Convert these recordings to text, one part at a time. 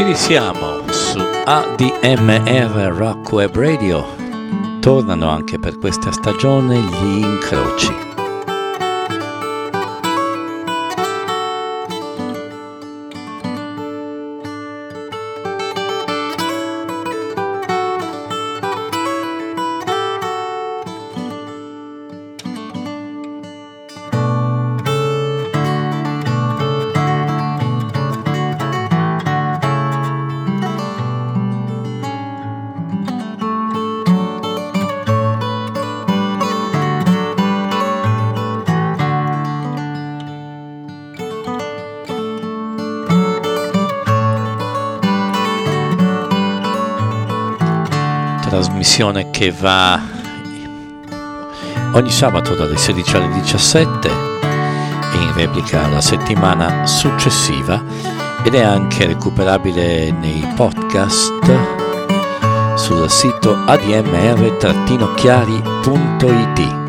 Ci risiamo su ADMR Rock Web Radio. Tornano anche per questa stagione gli incroci. Trasmissione che va ogni sabato dalle 16 alle 17 e in replica la settimana successiva ed è anche recuperabile nei podcast sul sito admr-chiari.it.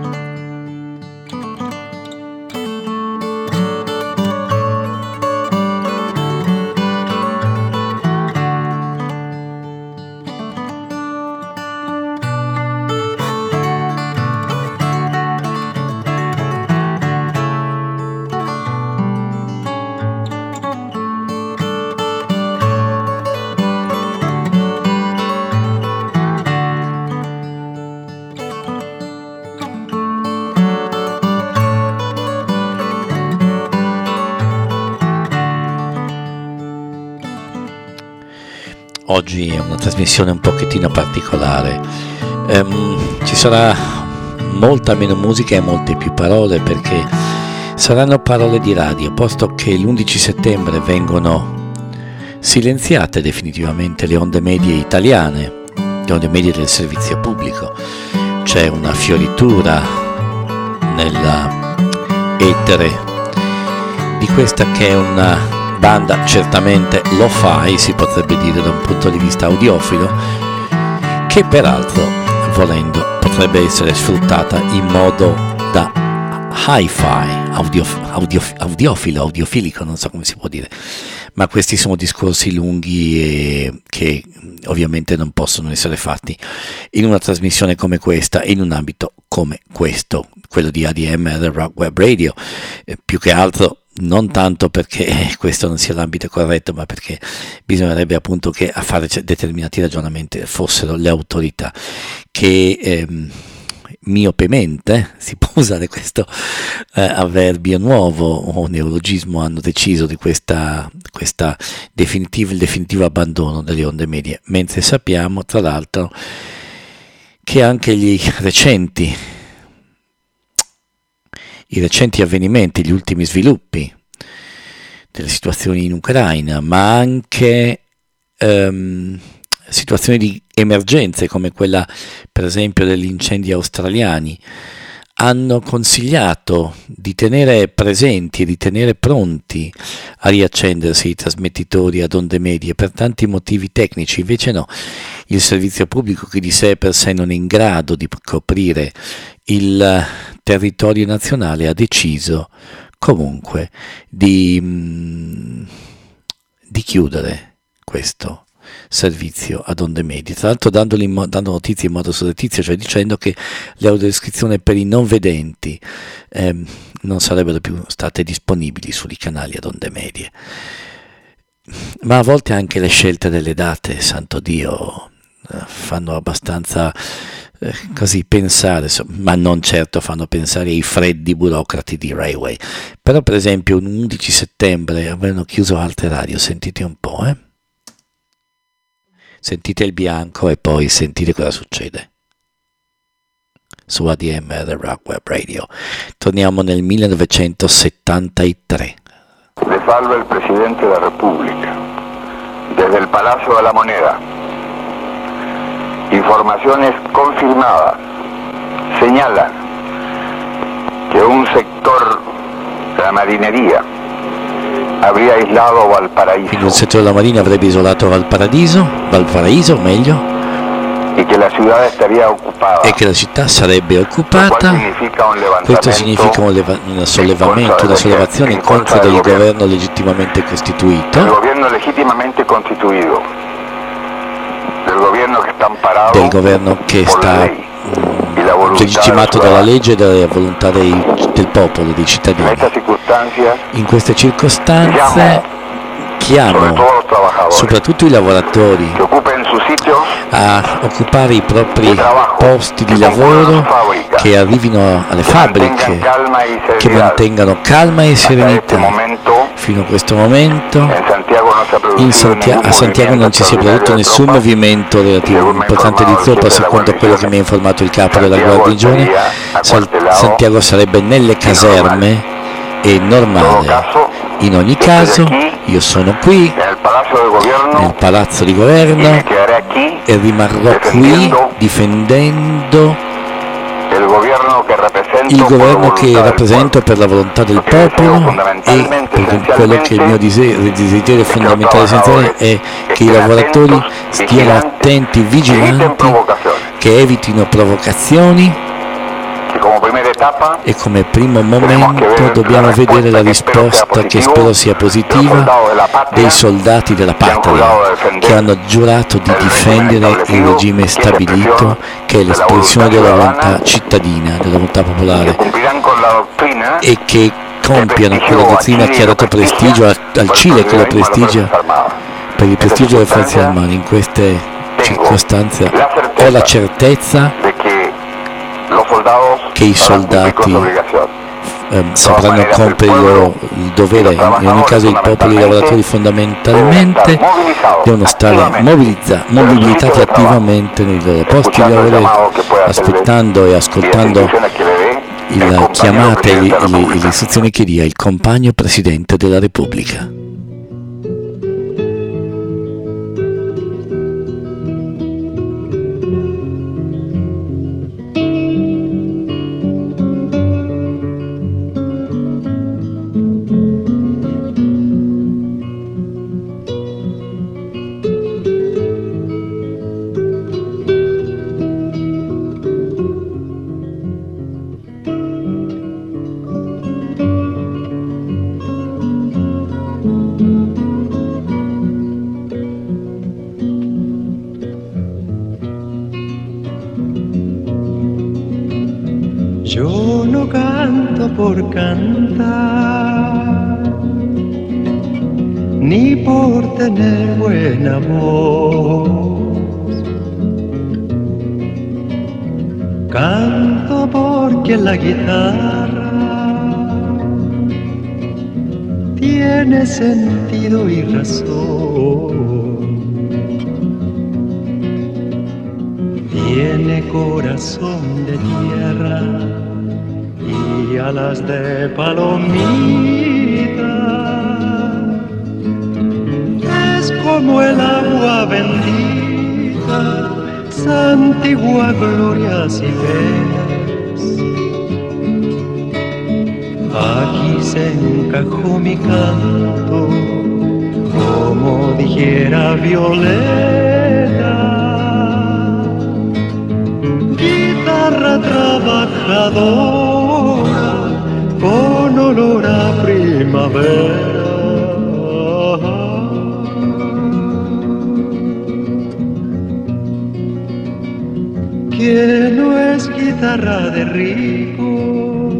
trasmissione un pochettino particolare. Um, ci sarà molta meno musica e molte più parole perché saranno parole di radio, posto che l'11 settembre vengono silenziate definitivamente le onde medie italiane, le onde medie del servizio pubblico. C'è una fioritura nella etere di questa che è una banda certamente lo fai, si potrebbe dire da un punto di vista audiofilo, che peraltro, volendo, potrebbe essere sfruttata in modo da hi-fi, audio, audio, audiofilo, audiofilico, non so come si può dire, ma questi sono discorsi lunghi che ovviamente non possono essere fatti in una trasmissione come questa, in un ambito come questo, quello di ADM Rock Web Radio, eh, più che altro non tanto perché questo non sia l'ambito corretto, ma perché bisognerebbe appunto che a fare determinati ragionamenti fossero le autorità che ehm, miopemente, si può usare questo eh, avverbio nuovo o neologismo, hanno deciso di questa, questa definitiva, il definitivo abbandono delle onde medie, mentre sappiamo tra l'altro che anche gli recenti i recenti avvenimenti, gli ultimi sviluppi delle situazioni in Ucraina, ma anche ehm, situazioni di emergenze come quella per esempio degli incendi australiani, hanno consigliato di tenere presenti e di tenere pronti a riaccendersi i trasmettitori ad onde medie per tanti motivi tecnici, invece no, il servizio pubblico che di sé per sé non è in grado di coprire il territorio nazionale ha deciso comunque di, mm, di chiudere questo servizio ad onde medie, tra l'altro mo- dando notizie in modo surrettizio, cioè dicendo che le audiodescrizioni per i non vedenti ehm, non sarebbero più state disponibili sui canali ad onde medie. Ma a volte anche le scelte delle date, santo Dio, eh, fanno abbastanza eh, così pensare, ma non certo fanno pensare ai freddi burocrati di Railway. Però per esempio un 11 settembre avevano chiuso altre radio, sentite un po', eh? Sentite il bianco e poi sentite cosa succede. Su ADMR Rock Web Radio. Torniamo nel 1973. Le salva il Presidente della Repubblica. Desde el Palacio de la Moneda. Informaciones confirmadas señalan que un sector de la marinería Valparaíso. Il settore della Marina avrebbe isolato Valparaíso meglio. estaría ocupada. e che la città sarebbe occupata. significa Questo significa un, leva- un sollevamento, una sollevazione contro del governo legittimamente costituito. Del que está amparado del governo che sta ley y la mm, voluntad legittimato dalla legge e dalla volontà dei- del popolo, dei cittadini. In queste circostanze chiamo soprattutto i lavoratori a occupare i propri posti di lavoro, che arrivino alle fabbriche, che mantengano calma e serenità. Fino a questo momento en Santiago a Santiago non ci si è prodotto nessun movimento relativo importante di troppa secondo quello che mi ha informato il capo della guarnigione. Santiago sarebbe nelle caserme e normale. In ogni caso io sono qui nel palazzo di governo e rimarrò qui difendendo il governo che rappresento per la volontà del popolo e perché quello che il mio desiderio, fondamentale essenziale è che i lavoratori stiano attenti, vigilanti, che evitino provocazioni e come primo momento dobbiamo vedere la risposta che spero sia positiva dei soldati della patria che hanno giurato di difendere il regime stabilito che è l'espressione della volontà cittadina, della volontà popolare. e che compiano quella dottrina che ha dato prestigio al Cile che lo prestigia per il prestigio delle forze armate. In queste circostanze ho la certezza Che i soldati obligación. ehm, sapranno compiere il loro il dovere, in ogni caso il i lavoratori fondamentalmente devono stare mobilitati attivamente nei loro posti di lavoro, aspettando e ascoltando le chiamate e le istruzioni che dia il compagno Presidente della Repubblica. Trabajadora con olor a primavera. Que no es guitarra de ricos,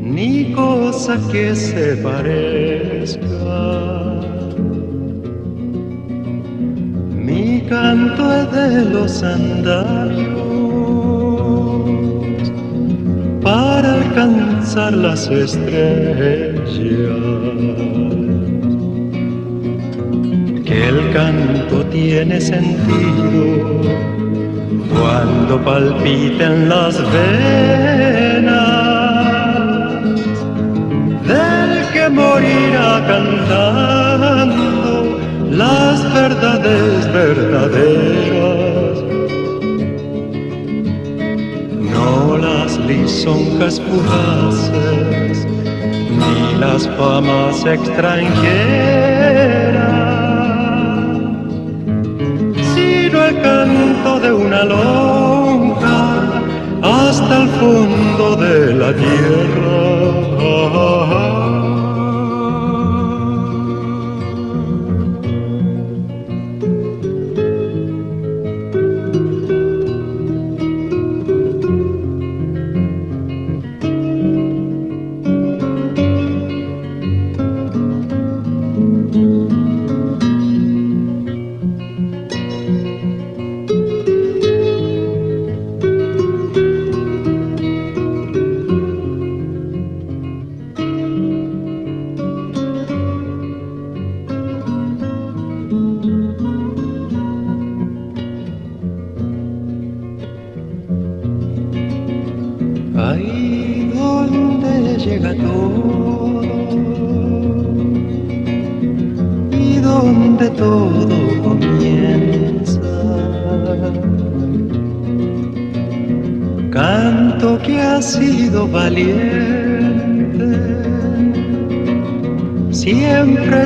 ni cosa que se parezca. Mi canto es de los andarios alcanzar las estrellas. Que el canto tiene sentido cuando palpiten las venas del que morirá cantando las verdades verdaderas, lisonjas fugaces, ni las famas extranjeras, sino el canto de una lonja hasta el fondo de la tierra.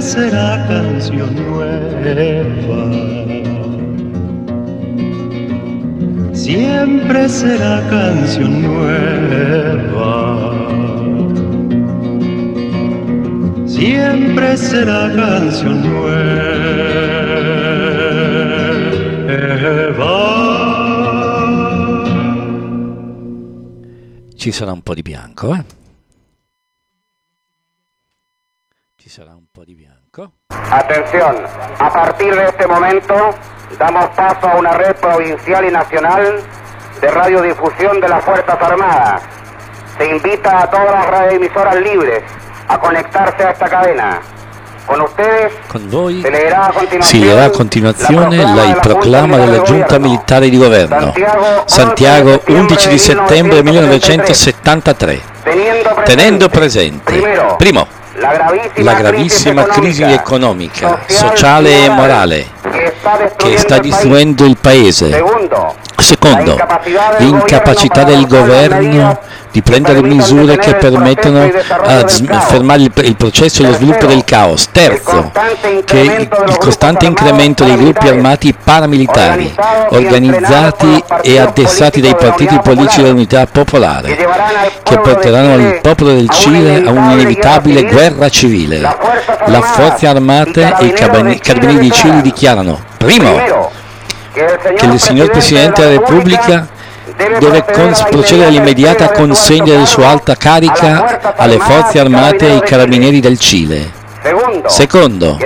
Será canción nueva. Siempre será canción nueva. Siempre será canción nueva. Ci un po' di bianco, eh? Atención, a partir de este momento damos paso a una red provincial y nacional de radiodifusión de las Fuerzas Armadas. Se invita a todas las radioemisoras libres a conectarse a esta cadena. Con voi si leggerà a continuazione la, proclama della giunta militare di governo. Santiago 11 di settembre 1973. Tenendo presente, primo, la gravissima crisi economica, sociale e morale che sta distruendo il Paese. Secondo, l'incapacità del governo di prendere misure che permettono di fermare il, il, processo e lo sviluppo del caos. Terzo, che il, costante incremento dei gruppi armati paramilitari, organizzati e addestrati dai partiti politici dell'unità popolare, che porteranno il popolo del Cile a un'inevitabile guerra civile. Le forze armate e i carabinieri di Cile dichiarano, primo, che il signor Presidente della Repubblica deve procedere all'immediata consegna della sua alta carica alle forze armate e ai carabinieri del Cile. Secondo,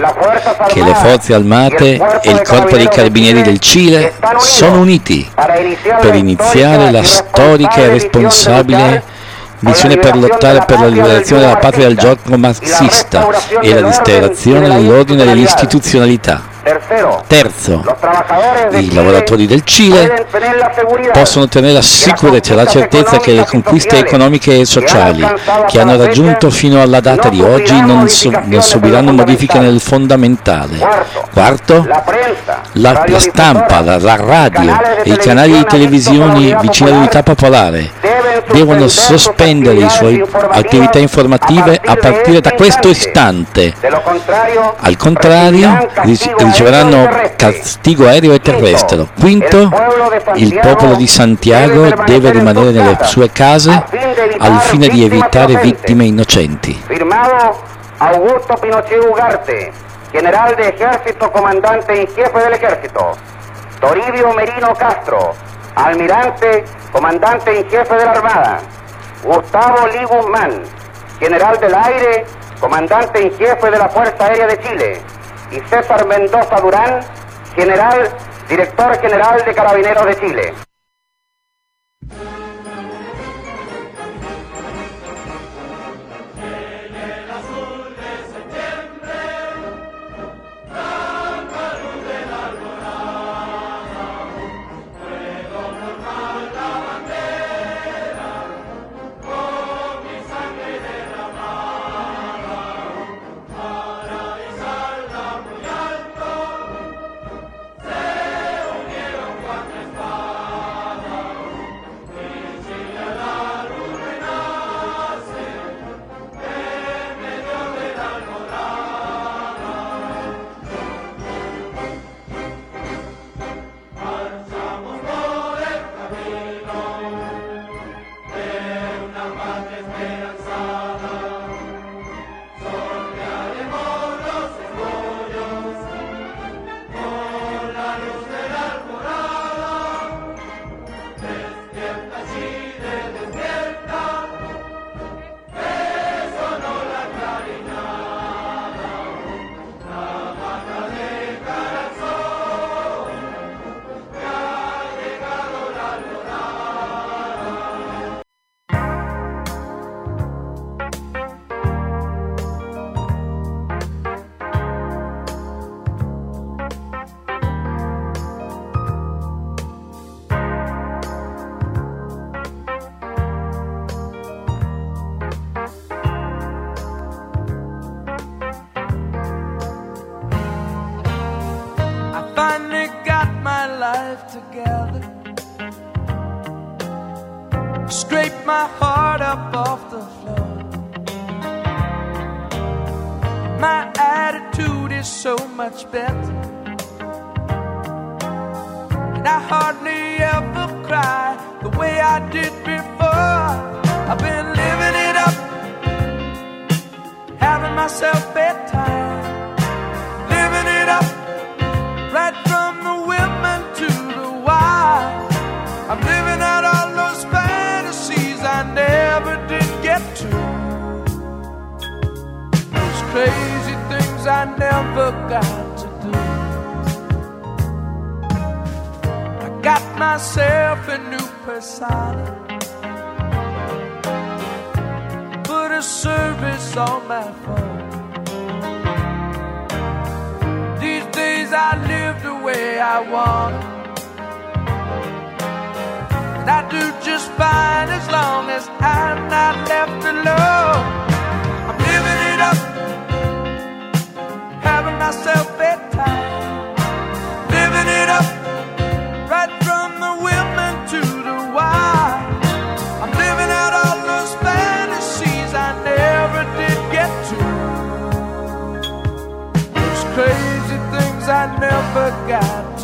che le forze armate e il corpo dei carabinieri del Cile sono uniti per iniziare la storica e responsabile missione per lottare per la liberazione della patria dal gioco marxista e la disperazione dell'ordine e dell'istituzionalità. Terzo, i lavoratori del Cile. Possono ottenere la sicurezza e la certezza che le conquiste economiche e sociali che hanno raggiunto fino alla data di oggi non, su- non subiranno modifiche nel fondamentale. Quarto, la, stampa, la, radio e i canali di televisione vicini all'unità popolare devono sospendere le sue attività informative a partire da questo istante. Al contrario, riceveranno castigo aereo e terrestre. Quinto, il popolo di Santiago deve rimanere nelle sue case al fine di evitare vittime innocenti. Augusto Pinochet Ugarte, general de ejército, comandante en jefe del ejército. Toribio Merino Castro, almirante, comandante en jefe de la Armada. Gustavo Lee Guzmán, general del aire, comandante en jefe de la Fuerza Aérea de Chile y César Mendoza Durán, general, director general de Carabineros de Chile.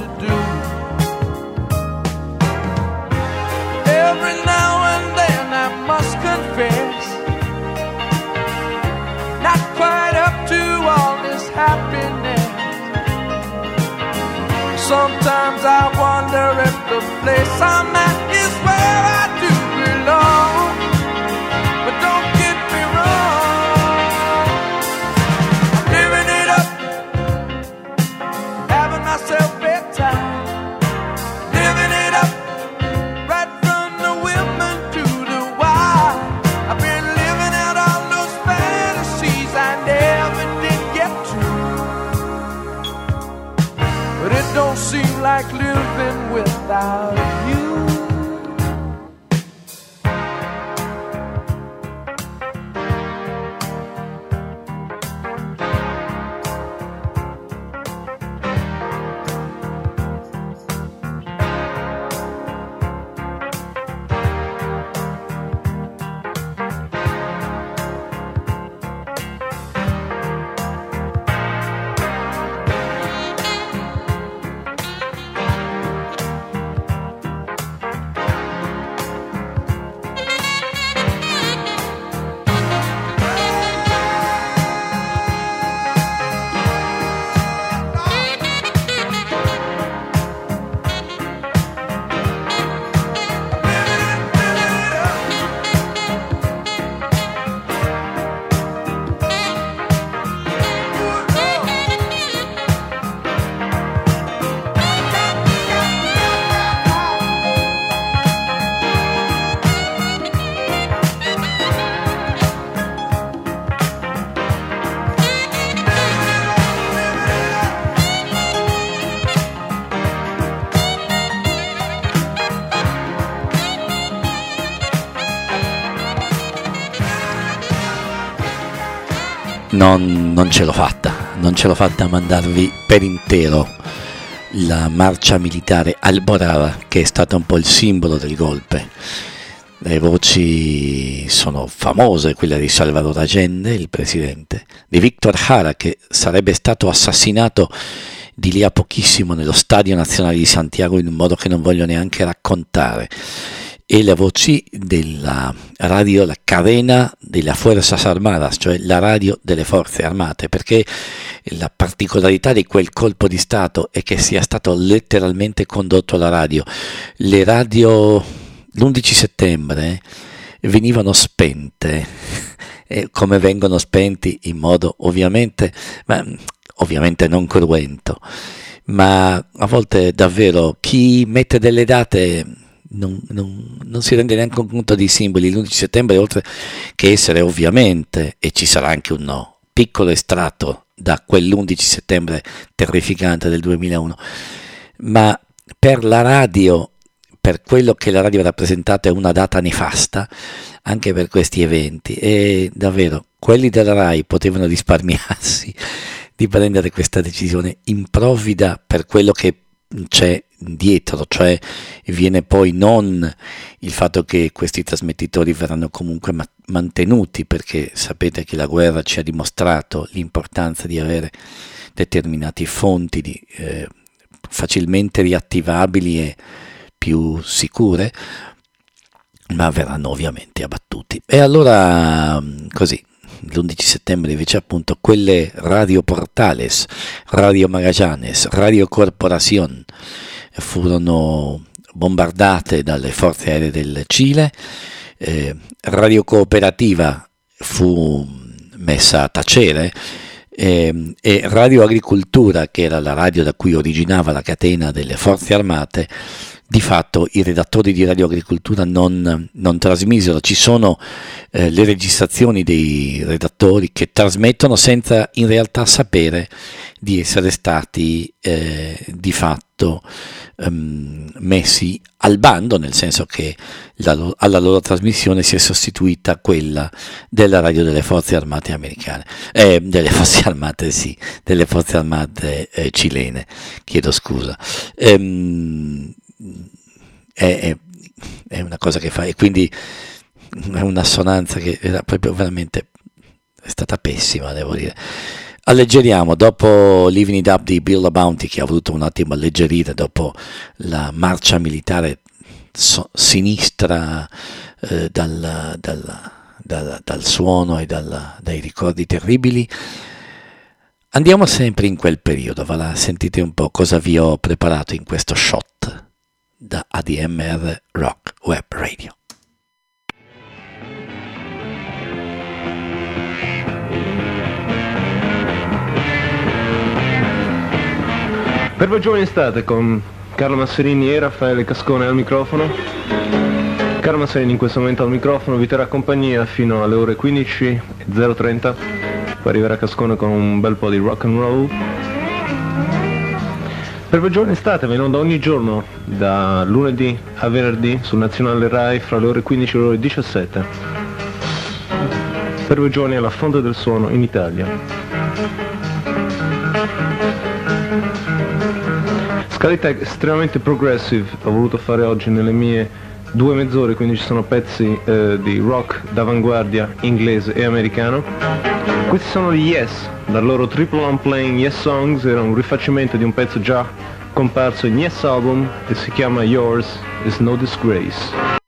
To do. Every now and then I must confess, not quite up to all this happiness. Sometimes I wonder if the place I'm at is where I non, non ce l'ho fatta, non ce l'ho fatta a mandarvi per intero la marcia militare Alborara che è stata un po' il simbolo del golpe. Le voci sono famose, quella di Salvador Allende, il presidente, di Victor Jara che sarebbe stato assassinato di lì a pochissimo nello Stadio Nazionale di Santiago in un modo che non voglio neanche raccontare e le voci della radio, la cadena della Fuerzas Armadas, cioè la radio delle forze armate, perché la particolarità di quel colpo di Stato è che sia stato letteralmente condotto alla radio. Le radio l'11 settembre venivano spente, come vengono spenti in modo ovviamente, ma, ovviamente non cruento, ma a volte davvero chi mette delle date non, non, non, si rende neanche conto dei simboli. L'11 settembre, oltre che essere ovviamente, e ci sarà anche un no, piccolo estratto da quell'11 settembre terrificante del 2001, ma per la radio, per quello che la radio ha rappresentato, è una data nefasta anche per questi eventi. E davvero, quelli della RAI potevano risparmiarsi di prendere questa decisione improvvida per quello che c'è dietro, cioè viene poi non il fatto che questi trasmettitori verranno comunque ma- mantenuti, perché sapete che la guerra ci ha dimostrato l'importanza di avere determinati fonti di, eh, facilmente riattivabili e più sicure, ma verranno ovviamente abbattuti. E allora così, l'11 settembre invece appunto quelle radio portales, radio magallanes, radio corporación furono bombardate dalle forze aeree del Cile, eh, radio cooperativa fu messa a tacere eh, e Radio Agricoltura, che era la radio da cui originava la catena delle forze armate, di fatto i redattori di Radio Agricoltura non, non trasmisero, ci sono eh, le registrazioni dei redattori che trasmettono senza in realtà sapere di essere stati eh, di fatto ehm, messi al bando, nel senso che la, alla loro trasmissione si è sostituita quella della radio delle forze armate americane, eh, delle forze armate sì, delle forze armate eh, cilene, chiedo scusa. Ehm, è, è, una cosa che fa e quindi è un'assonanza che era proprio veramente è stata pessima, devo dire. Alleggeriamo, dopo Living It Up di Bill Bounty che ha voluto un attimo alleggerire dopo la marcia militare so, sinistra eh, dal, dal, dal, dal, suono e dai ricordi terribili, andiamo sempre in quel periodo, va sentite un po' cosa vi ho preparato in questo shot da ADMR Rock Web Radio. Per voi giovani state con Carlo Masserini e Raffaele Cascone al microfono. Carlo Masserini in questo momento al microfono vi terrà compagnia fino alle ore 15.030. Poi arriverà Cascone con un bel po' di rock and roll. Per voi giorni state venendo ogni giorno da lunedì a venerdì sul Nazionale Rai fra le ore 15 e le ore 17. Per voi giorni alla Fonte del Suono in Italia. Scaletta estremamente progressive ho voluto fare oggi nelle mie due mezz'ore, quindi ci sono pezzi eh, di rock d'avanguardia inglese e americano. Questi sono gli Yes, dal loro triple on playing Yes Songs, era un rifacimento di un pezzo già comparso in Yes Album e si chiama Yours is No Disgrace.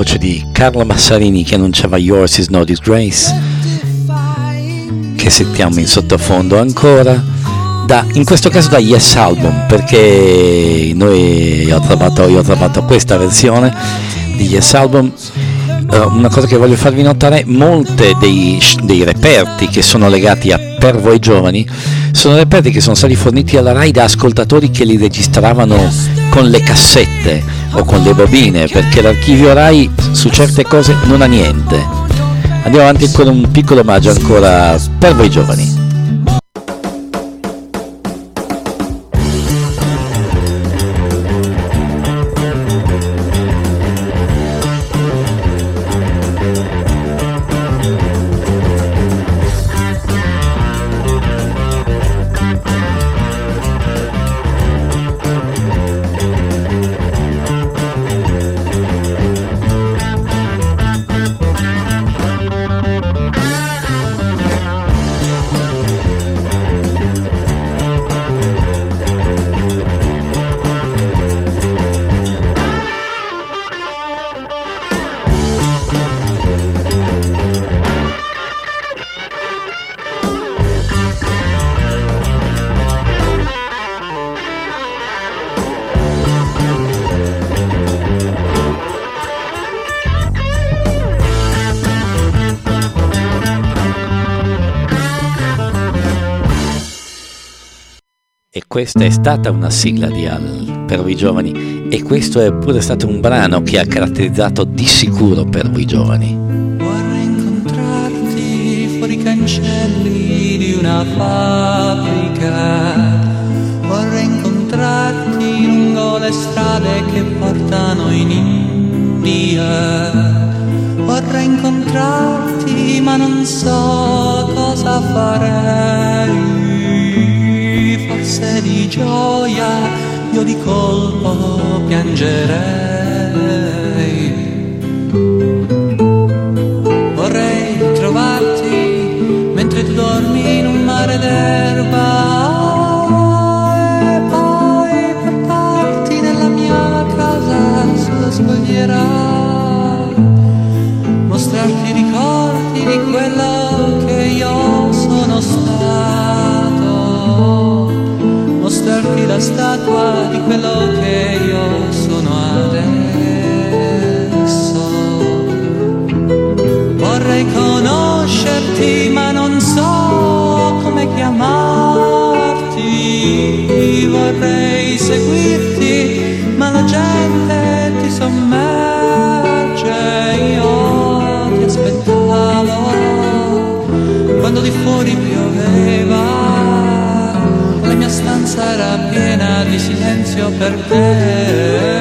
Voce di Carlo Massarini che annunciava Yours is no disgrace, che sentiamo in sottofondo ancora, da, in questo caso da Yes Album, perché noi ho trovato, io ho trovato questa versione di Yes Album. Eh, una cosa che voglio farvi notare, molte dei, dei reperti che sono legati a Per voi giovani sono reperti che sono stati forniti alla RAI da ascoltatori che li registravano con le cassette o con le bobine, perché l'archivio RAI su certe cose non ha niente. Andiamo avanti con un piccolo omaggio ancora per voi giovani. Questa è stata una sigla di Al per voi giovani e questo è pure stato un brano che ha caratterizzato di sicuro per voi giovani. Vorrei incontrarti fuori i cancelli di una fabbrica. Vorrei incontrarti lungo le strade che portano in India. Vorrei incontrarti ma non so cosa farei forse di gioia io di colpo piangerei. Vorrei trovarti mentre tu dormi in un mare d'erba statua di quello che io sono adesso. Vorrei conoscerti ma non so come chiamarti. Vorrei seguirti ma la gente ti sommerge. Io ti aspettavo quando di fuori pioveva la mia stanza era piena di silenzio per te.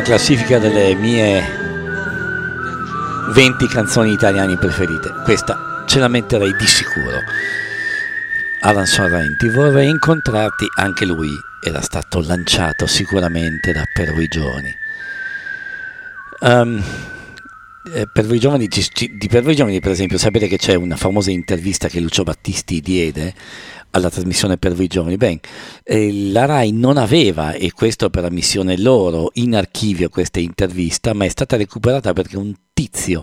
Una classifica delle mie 20 canzoni italiane preferite, questa ce la metterei di sicuro. Alan Sorrenti, vorrei incontrarti, anche lui era stato lanciato sicuramente da Per i giovani. Eh, per voi giovani, ci- ci- per voi giovani, per esempio, sapete che c'è una famosa intervista che Lucio Battisti diede alla trasmissione per voi giovani. Bene, eh, la RAI non aveva, e questo per la missione loro, in archivio questa intervista, ma è stata recuperata perché un tizio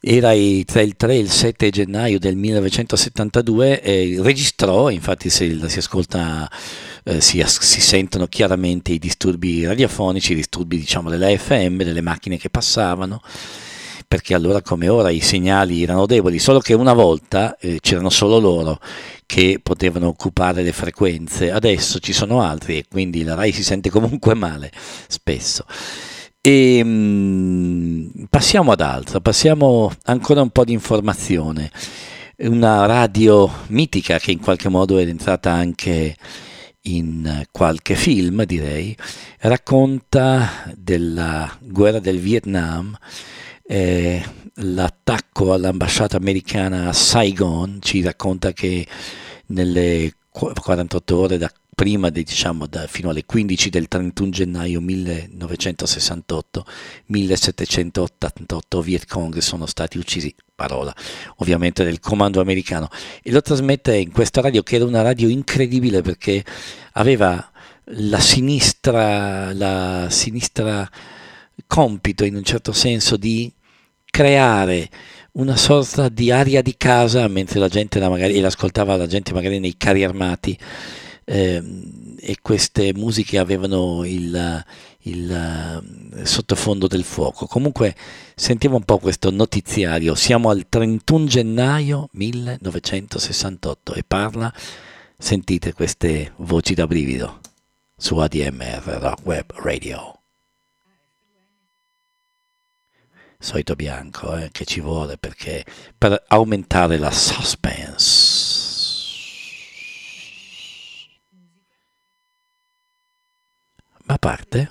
era tra il 3 e il 7 gennaio del 1972, eh, registrò, infatti se si ascolta eh, si, as- si sentono chiaramente i disturbi radiofonici, i disturbi diciamo della FM, delle macchine che passavano, perché allora come ora i segnali erano deboli, solo che una volta eh, c'erano solo loro che potevano occupare le frequenze, adesso ci sono altri e quindi la RAI si sente comunque male spesso. E, mm, passiamo ad altro, passiamo ancora un po' di informazione. Una radio mitica che in qualche modo è entrata anche in qualche film, direi, racconta della guerra del Vietnam, eh, l'attacco all'ambasciata americana a Saigon, ci racconta che nelle qu- 48 ore da prima di, diciamo da, fino alle 15 del 31 gennaio 1968 1788 Viet Cong sono stati uccisi parola ovviamente del comando americano. E lo trasmette in questa radio che era una radio incredibile perché aveva la sinistra la sinistra compito in un certo senso di creare una sorta di aria di casa mentre la gente era magari, e l'ascoltava la gente magari nei carri armati ehm, e queste musiche avevano il, il eh, sottofondo del fuoco. Comunque sentiamo un po' questo notiziario, siamo al 31 gennaio 1968 e parla, sentite queste voci da brivido su ADMR Rock Web Radio. Solito bianco eh, che ci vuole perché per aumentare la suspense. Ma parte?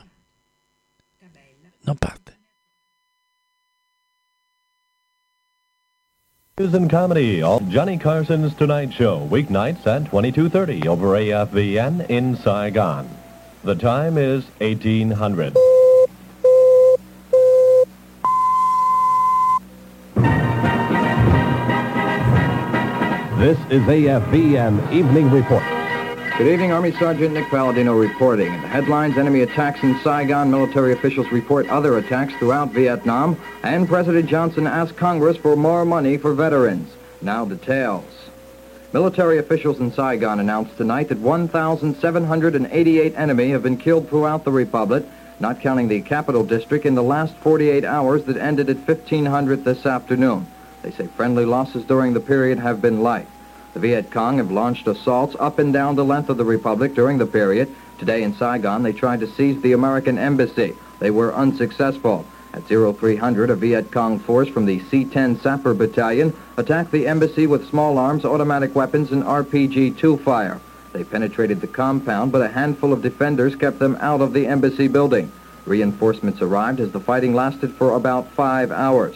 Non parte. News and comedy on Johnny Carson's Tonight Show, weeknights at 22.30 over AFVN in Saigon. The time is 1800. This is AFVN Evening Report. Good evening, Army Sergeant Nick Palladino reporting. In the headlines, enemy attacks in Saigon. Military officials report other attacks throughout Vietnam. And President Johnson asks Congress for more money for veterans. Now details. Military officials in Saigon announced tonight that 1,788 enemy have been killed throughout the Republic, not counting the capital district in the last 48 hours that ended at 1500 this afternoon. They say friendly losses during the period have been light. The Viet Cong have launched assaults up and down the length of the Republic during the period. Today in Saigon, they tried to seize the American embassy. They were unsuccessful. At 0300, a Viet Cong force from the C-10 Sapper Battalion attacked the embassy with small arms, automatic weapons, and RPG-2 fire. They penetrated the compound, but a handful of defenders kept them out of the embassy building. Reinforcements arrived as the fighting lasted for about five hours.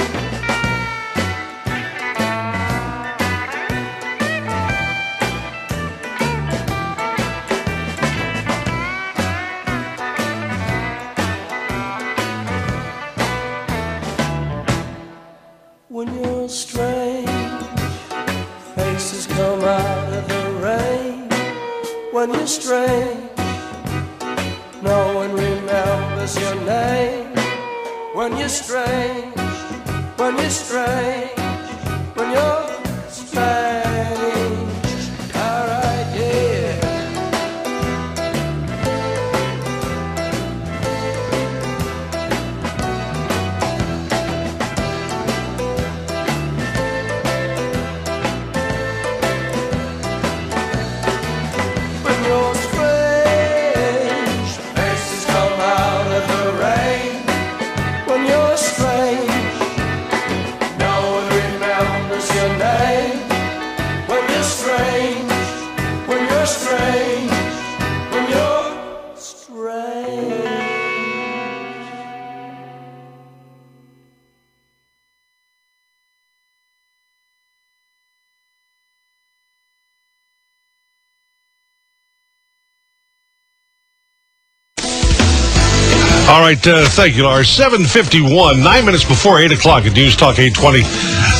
Right, uh, thank you, Lars. 751, nine minutes before 8 o'clock at News Talk 820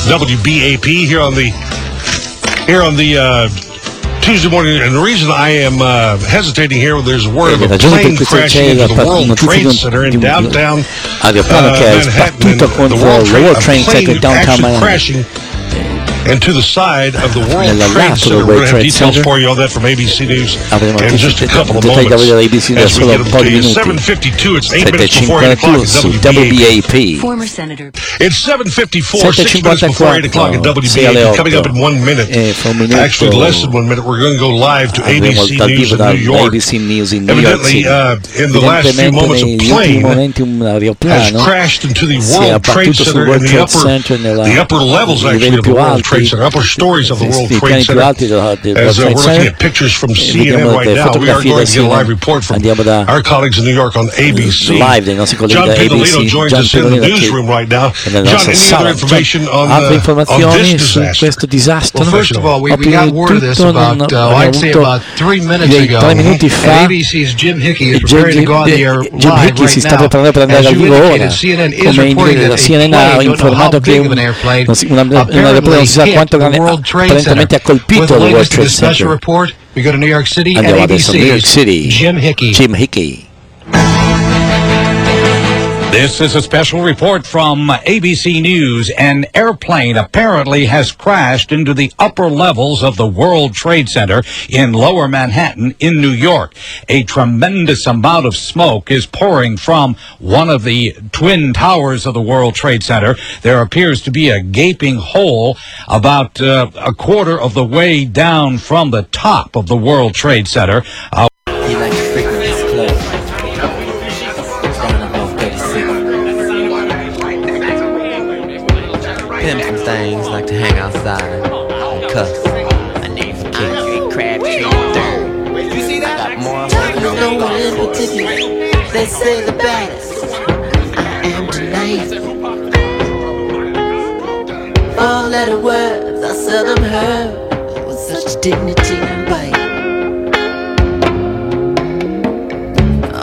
WBAP here on the here on the uh, Tuesday morning. And the reason I am uh, hesitating here, there's word of a plane crashing into the World Trade Center in downtown uh, Manhattan. The World Trade, a Trade plane Center downtown actually Miami. crashing and to the side of the World Trade Center. We're going to have details for you on that from ABC News in just a couple of moments. As we get to you. 752, it's 8 minutes before 8 o'clock 7.52 at WBAP. Former Senator. It's 7.54, six minutes before 8 o'clock at 7.54, WBAP. Coming up in one minute. E minuto Actually, less than one minute, we're going to go live to ABC News in New York. ABC News in New York Evidently, uh, in the last few moments, a plane has crashed into the World Trade Center in the upper, the upper levels actually of the World alti Trade Center, upper stories of the World Trade Center. alti del, del As uh, we're looking at pictures from E CNN right now, we are going to get a live report from our colleagues in New York on ABC. live dei nostri colleghi John ABC joins us in the newsroom right now. John, any other information on, altre uh, on this disaster? questo disastro Well, first of all, we, we got word of this about, uh, I'd say about three minutes ago. tre minuti fa And ABC's Jim Hickey is preparing to go on the air Jim live Hickey si sta now. preparando per andare As al you vivo ora indicated, CNN is come reporting that da a CNN ha plane, don't know how informato che big of an airplane, non si- un, un aeroplano cosa quanto grande apparentemente ha colpito il World Trade Center. Andiamo adesso a New York City. Jim Hickey. Jim Hickey. This is a special report from ABC News. An airplane apparently has crashed into the upper levels of the World Trade Center in lower Manhattan in New York. A tremendous amount of smoke is pouring from one of the twin towers of the World Trade Center. There appears to be a gaping hole about uh, a quarter of the way down from the top of the World Trade Center. Uh, baddest. I am tonight. Four letter words I seldom heard with such dignity and bite.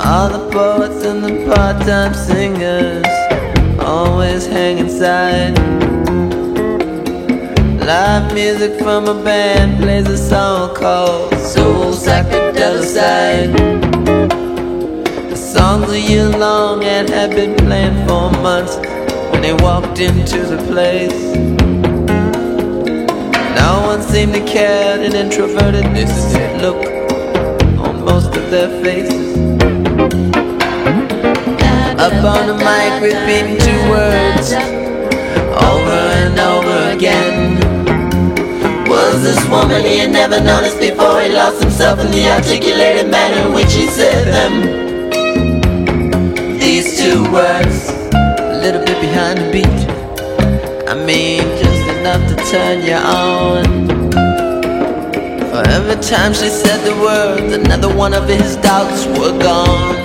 All the poets and the part-time singers always hang inside. Live music from a band plays a song called Soul Psychedelicide. The song's a year long and had been playing for months when they walked into the place. No one seemed to care, an introverted distant look on most of their faces. Up on the mic, repeating two words over and over again. Was this woman he had never noticed before? He lost himself in the articulated manner in which he said them. Two words, a little bit behind the beat. I mean, just enough to turn you on. For every time she said the words, another one of his doubts were gone.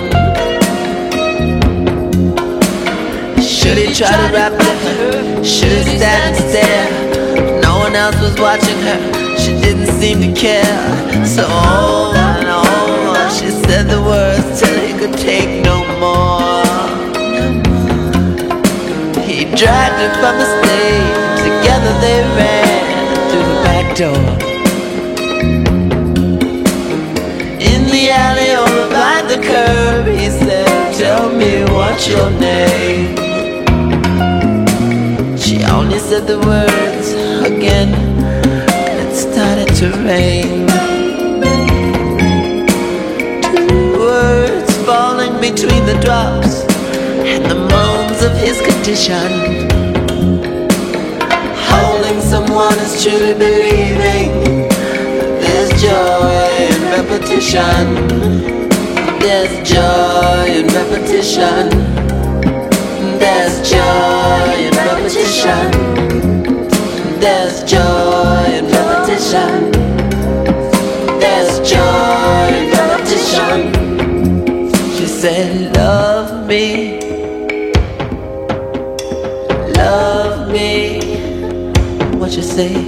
Should he try to rap with her? Should he stand and stare? No one else was watching her. She didn't seem to care. So on and on, she said the words till he could take no more. Dragged her from the stage. Together they ran through the back door. In the alley over by the curb, he said, Tell me what's your name. She only said the words again, and it started to rain. Two words falling between the drops and the his condition. Holding someone is truly believing there's joy in repetition. There's joy in repetition. There's joy in repetition. There's joy in repetition. Say?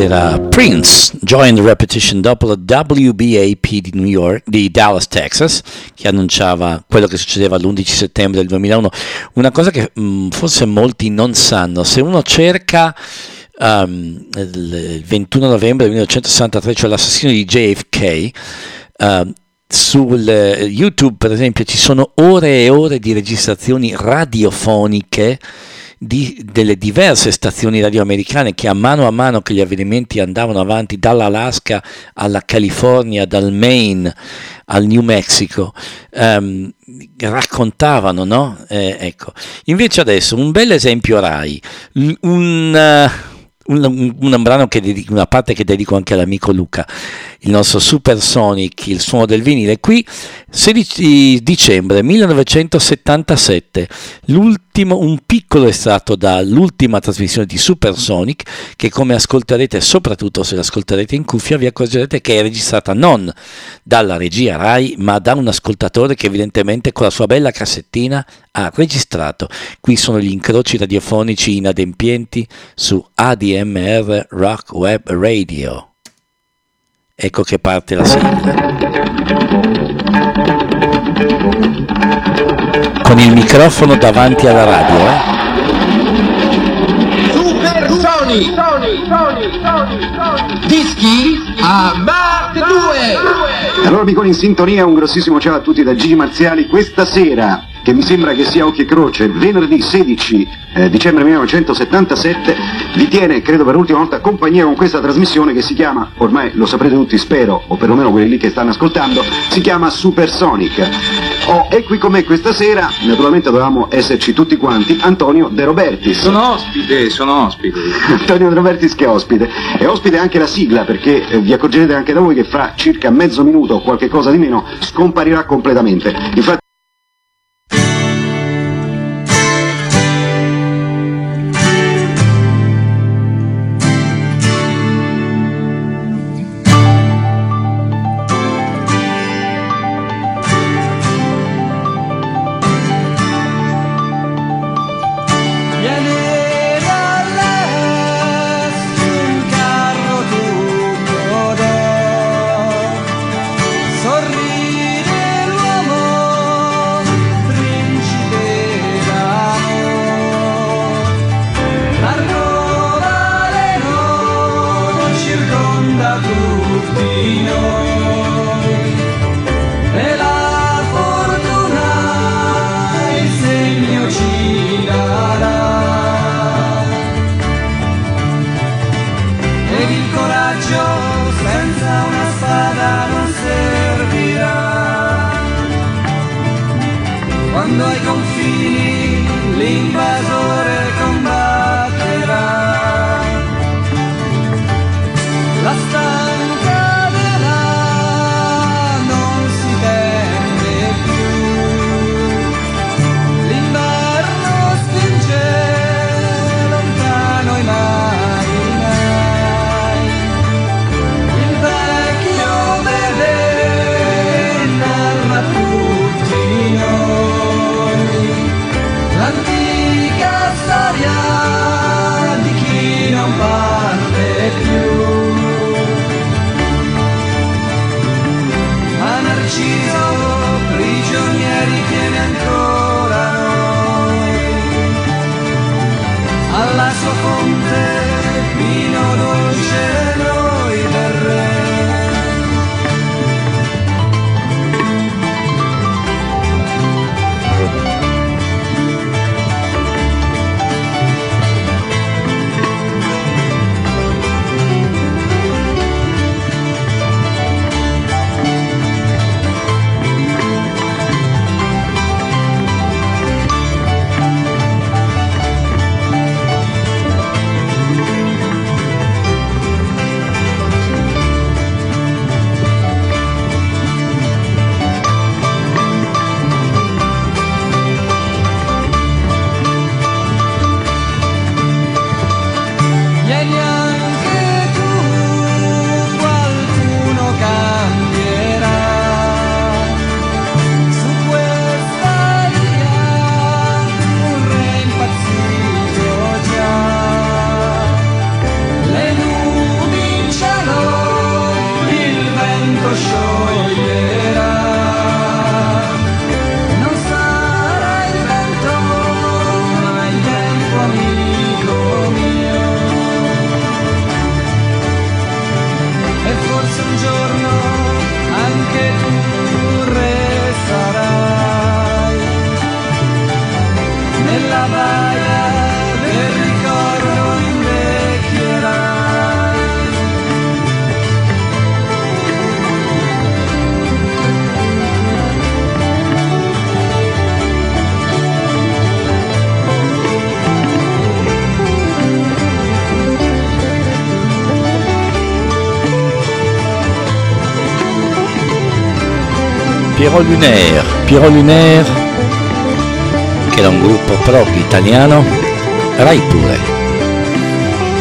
Era Prince, Join the Repetition dopo la WBAP di New York, di Dallas, Texas, che annunciava quello che succedeva l'11 settembre del 2001. Una cosa che mh, forse molti non sanno, se uno cerca um, il 21 novembre del 1963, cioè l'assassino di JFK, uh, sul eh, YouTube per esempio ci sono ore e ore di registrazioni radiofoniche di, delle diverse stazioni radio americane che a mano a mano che gli avvenimenti andavano avanti dall'Alaska alla California, dal Maine al New Mexico, ehm, raccontavano, no? Eh, ecco. Invece adesso un bel esempio RAI, un, uh, un, un- un brano che dedico, una parte che dedico anche all'amico Luca, il nostro Supersonic, il suono del vinile. Qui 16 dicembre 1977, l'ultimo, un piccolo estratto dall'ultima trasmissione di Supersonic che come ascolterete, soprattutto se l'ascolterete in cuffia, vi accorgerete che è registrata non dalla regia Rai, ma da un ascoltatore che evidentemente con la sua bella cassettina ha registrato. Qui sono gli incroci radiofonici inadempienti su ADMR Rock Web Radio. Ecco che parte la sigla. Con il microfono davanti alla radio, eh? Supersonic Dischi a Marte 2 Allora amici in sintonia, un grossissimo ciao a tutti da Gigi Marziali. Questa sera, che mi sembra che sia occhio e croce, venerdì 16 eh, dicembre 1977, vi tiene, credo per l'ultima volta, compagnia con questa trasmissione che si chiama, ormai lo saprete tutti, spero, o perlomeno quelli lì che stanno ascoltando, si chiama Supersonic. Oh, e qui con me questa sera, naturalmente dovevamo esserci tutti quanti, Antonio De Robertis. Sono ospite, sono ospite. Antonio De Robertis che è ospite. È ospite anche la sigla perché eh, vi accorgerete anche da voi che fra circa mezzo minuto o qualche cosa di meno scomparirà completamente. Infatti Pierrot Lunaire, Pierrot Lunaire. Che era un gruppo proprio italiano, Rai pure,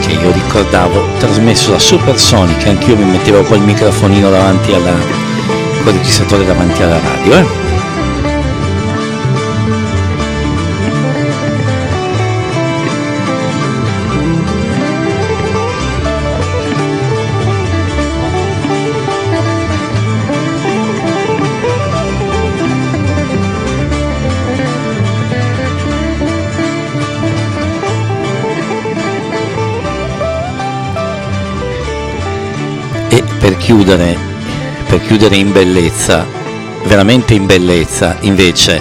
che io ricordavo trasmesso da Supersonic, anch'io mi mettevo col microfonino davanti alla, col registratore davanti alla radio, eh. Per chiudere, per chiudere in bellezza, veramente in bellezza, invece,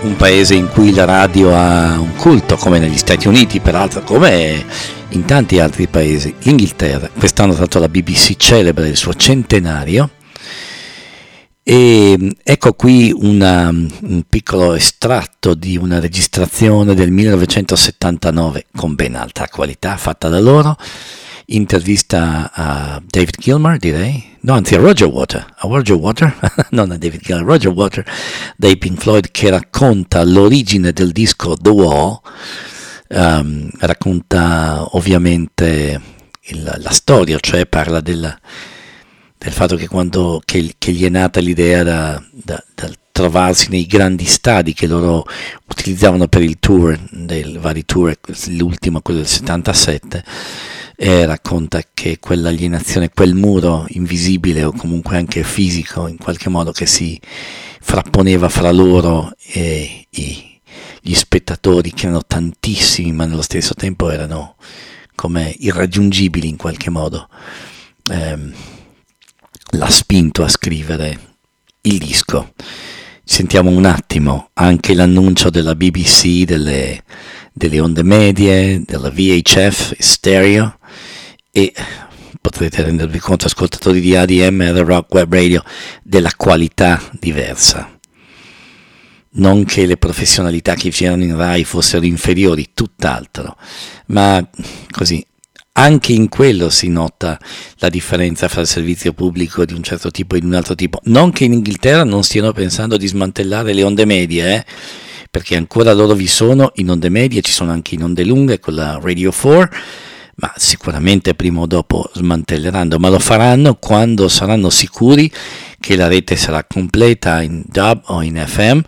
un paese in cui la radio ha un culto, come negli Stati Uniti, peraltro, come in tanti altri paesi, l'Inghilterra, quest'anno l'altro la BBC celebra il suo centenario. E ecco qui una, un piccolo estratto di una registrazione del 1979 con ben alta qualità fatta da loro intervista a David Gilmer, direi, no, anzi a Roger Water, a Roger Water, non a David Gilmer, Roger Water dei Pink Floyd che racconta l'origine del disco The Wall, um, racconta ovviamente il, la storia, cioè parla del, del fatto che quando che, che gli è nata l'idea da, da, da trovarsi nei grandi stadi che loro utilizzavano per il tour, dei vari tour, l'ultimo, quello del 77, e racconta che quell'alienazione, quel muro invisibile o comunque anche fisico in qualche modo che si frapponeva fra loro e i, gli spettatori che erano tantissimi ma nello stesso tempo erano come irraggiungibili in qualche modo, ehm, l'ha spinto a scrivere il disco. Sentiamo un attimo anche l'annuncio della BBC, delle, delle onde medie, della VHF stereo e potrete rendervi conto, ascoltatori di ADM The Rock Web Radio, della qualità diversa. Non che le professionalità che c'erano in Rai fossero inferiori, tutt'altro, ma così anche in quello si nota la differenza fra il servizio pubblico di un certo tipo e di un altro tipo. Non che in Inghilterra non stiano pensando di smantellare le onde medie, eh? perché ancora loro vi sono in onde medie, ci sono anche in onde lunghe con la Radio 4, ma sicuramente prima o dopo smantelleranno, ma lo faranno quando saranno sicuri che la rete sarà completa in DAB o in FM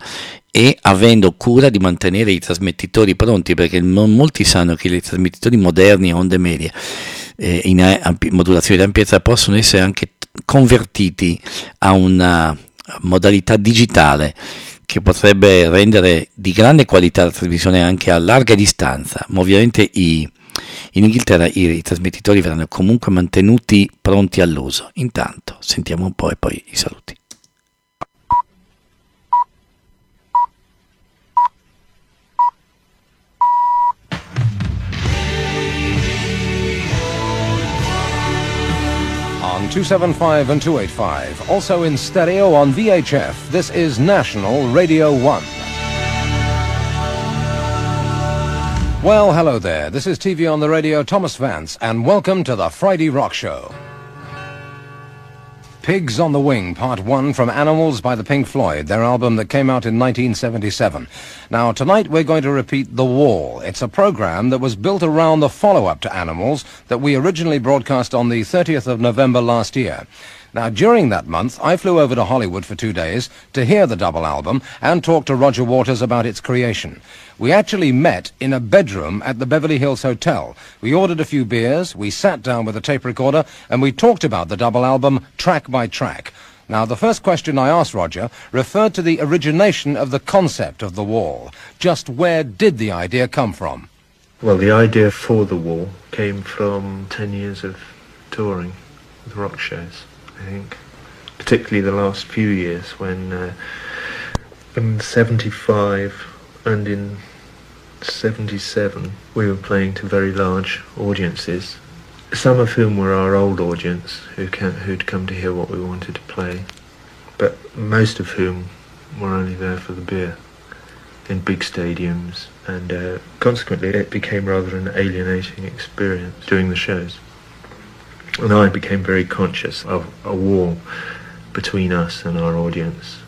e avendo cura di mantenere i trasmettitori pronti, perché non molti sanno che i trasmettitori moderni a onde medie eh, in ampi- modulazione di ampiezza possono essere anche convertiti a una modalità digitale che potrebbe rendere di grande qualità la trasmissione anche a larga distanza, ma ovviamente i, in Inghilterra i, trasmettitori verranno comunque mantenuti pronti all'uso. Intanto sentiamo un po' e poi i saluti. on 275 and 285. Also in stereo on VHF. This is National Radio 1. Well, hello there. This is TV on the Radio, Thomas Vance, and welcome to the Friday Rock Show. Pigs on the Wing, Part 1 from Animals by the Pink Floyd, their album that came out in 1977. Now, tonight we're going to repeat The Wall. It's a program that was built around the follow-up to Animals that we originally broadcast on the 30th of November last year. Now, during that month, I flew over to Hollywood for two days to hear the double album and talk to Roger Waters about its creation. We actually met in a bedroom at the Beverly Hills Hotel. We ordered a few beers, we sat down with a tape recorder, and we talked about the double album track by track. Now, the first question I asked Roger referred to the origination of the concept of the wall. Just where did the idea come from? Well, the idea for the wall came from 10 years of touring with rock shows, I think. Particularly the last few years when uh, in 75 and in 77 we were playing to very large audiences, some of whom were our old audience who who'd come to hear what we wanted to play, but most of whom were only there for the beer in big stadiums and uh, consequently it became rather an alienating experience doing the shows and I became very conscious of a wall between us and our audience.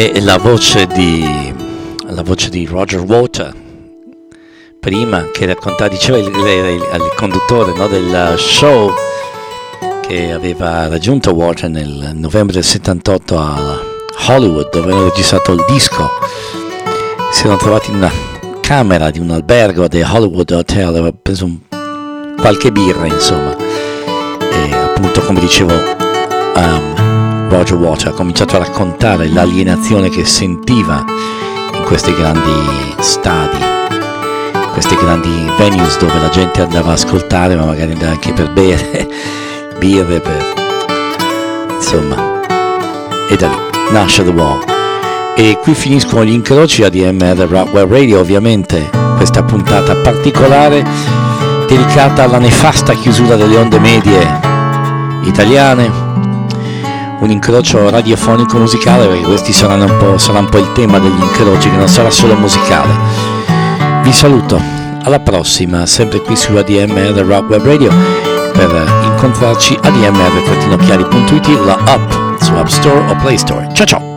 e la voce di, la voce di Roger Water prima che raccontava, diceva il conduttore no, del show che aveva raggiunto Water nel novembre del 78 a Hollywood dove hanno registrato il disco. Si erano trovati in una camera di un albergo del Hollywood Hotel aveva preso un, qualche birra insomma. E appunto come dicevo um, Roger Water ha cominciato a raccontare l'alienazione che sentiva in questi grandi stadi, questi grandi venues dove la gente andava a ascoltare ma magari andava anche per bere birre per insomma. E da lì nasce The Wall. E qui finiscono gli incroci ADMR Rockwell Radio ovviamente questa puntata particolare dedicata alla nefasta chiusura delle onde medie italiane un incrocio radiofonico musicale perché questi saranno un po', sarà un po' il tema degli incroci che non sarà solo musicale. Vi saluto. Alla prossima sempre qui su ADMR Rock Web Radio per incontrarci admr-chiari.it la app su App Store o Play Store. Ciao ciao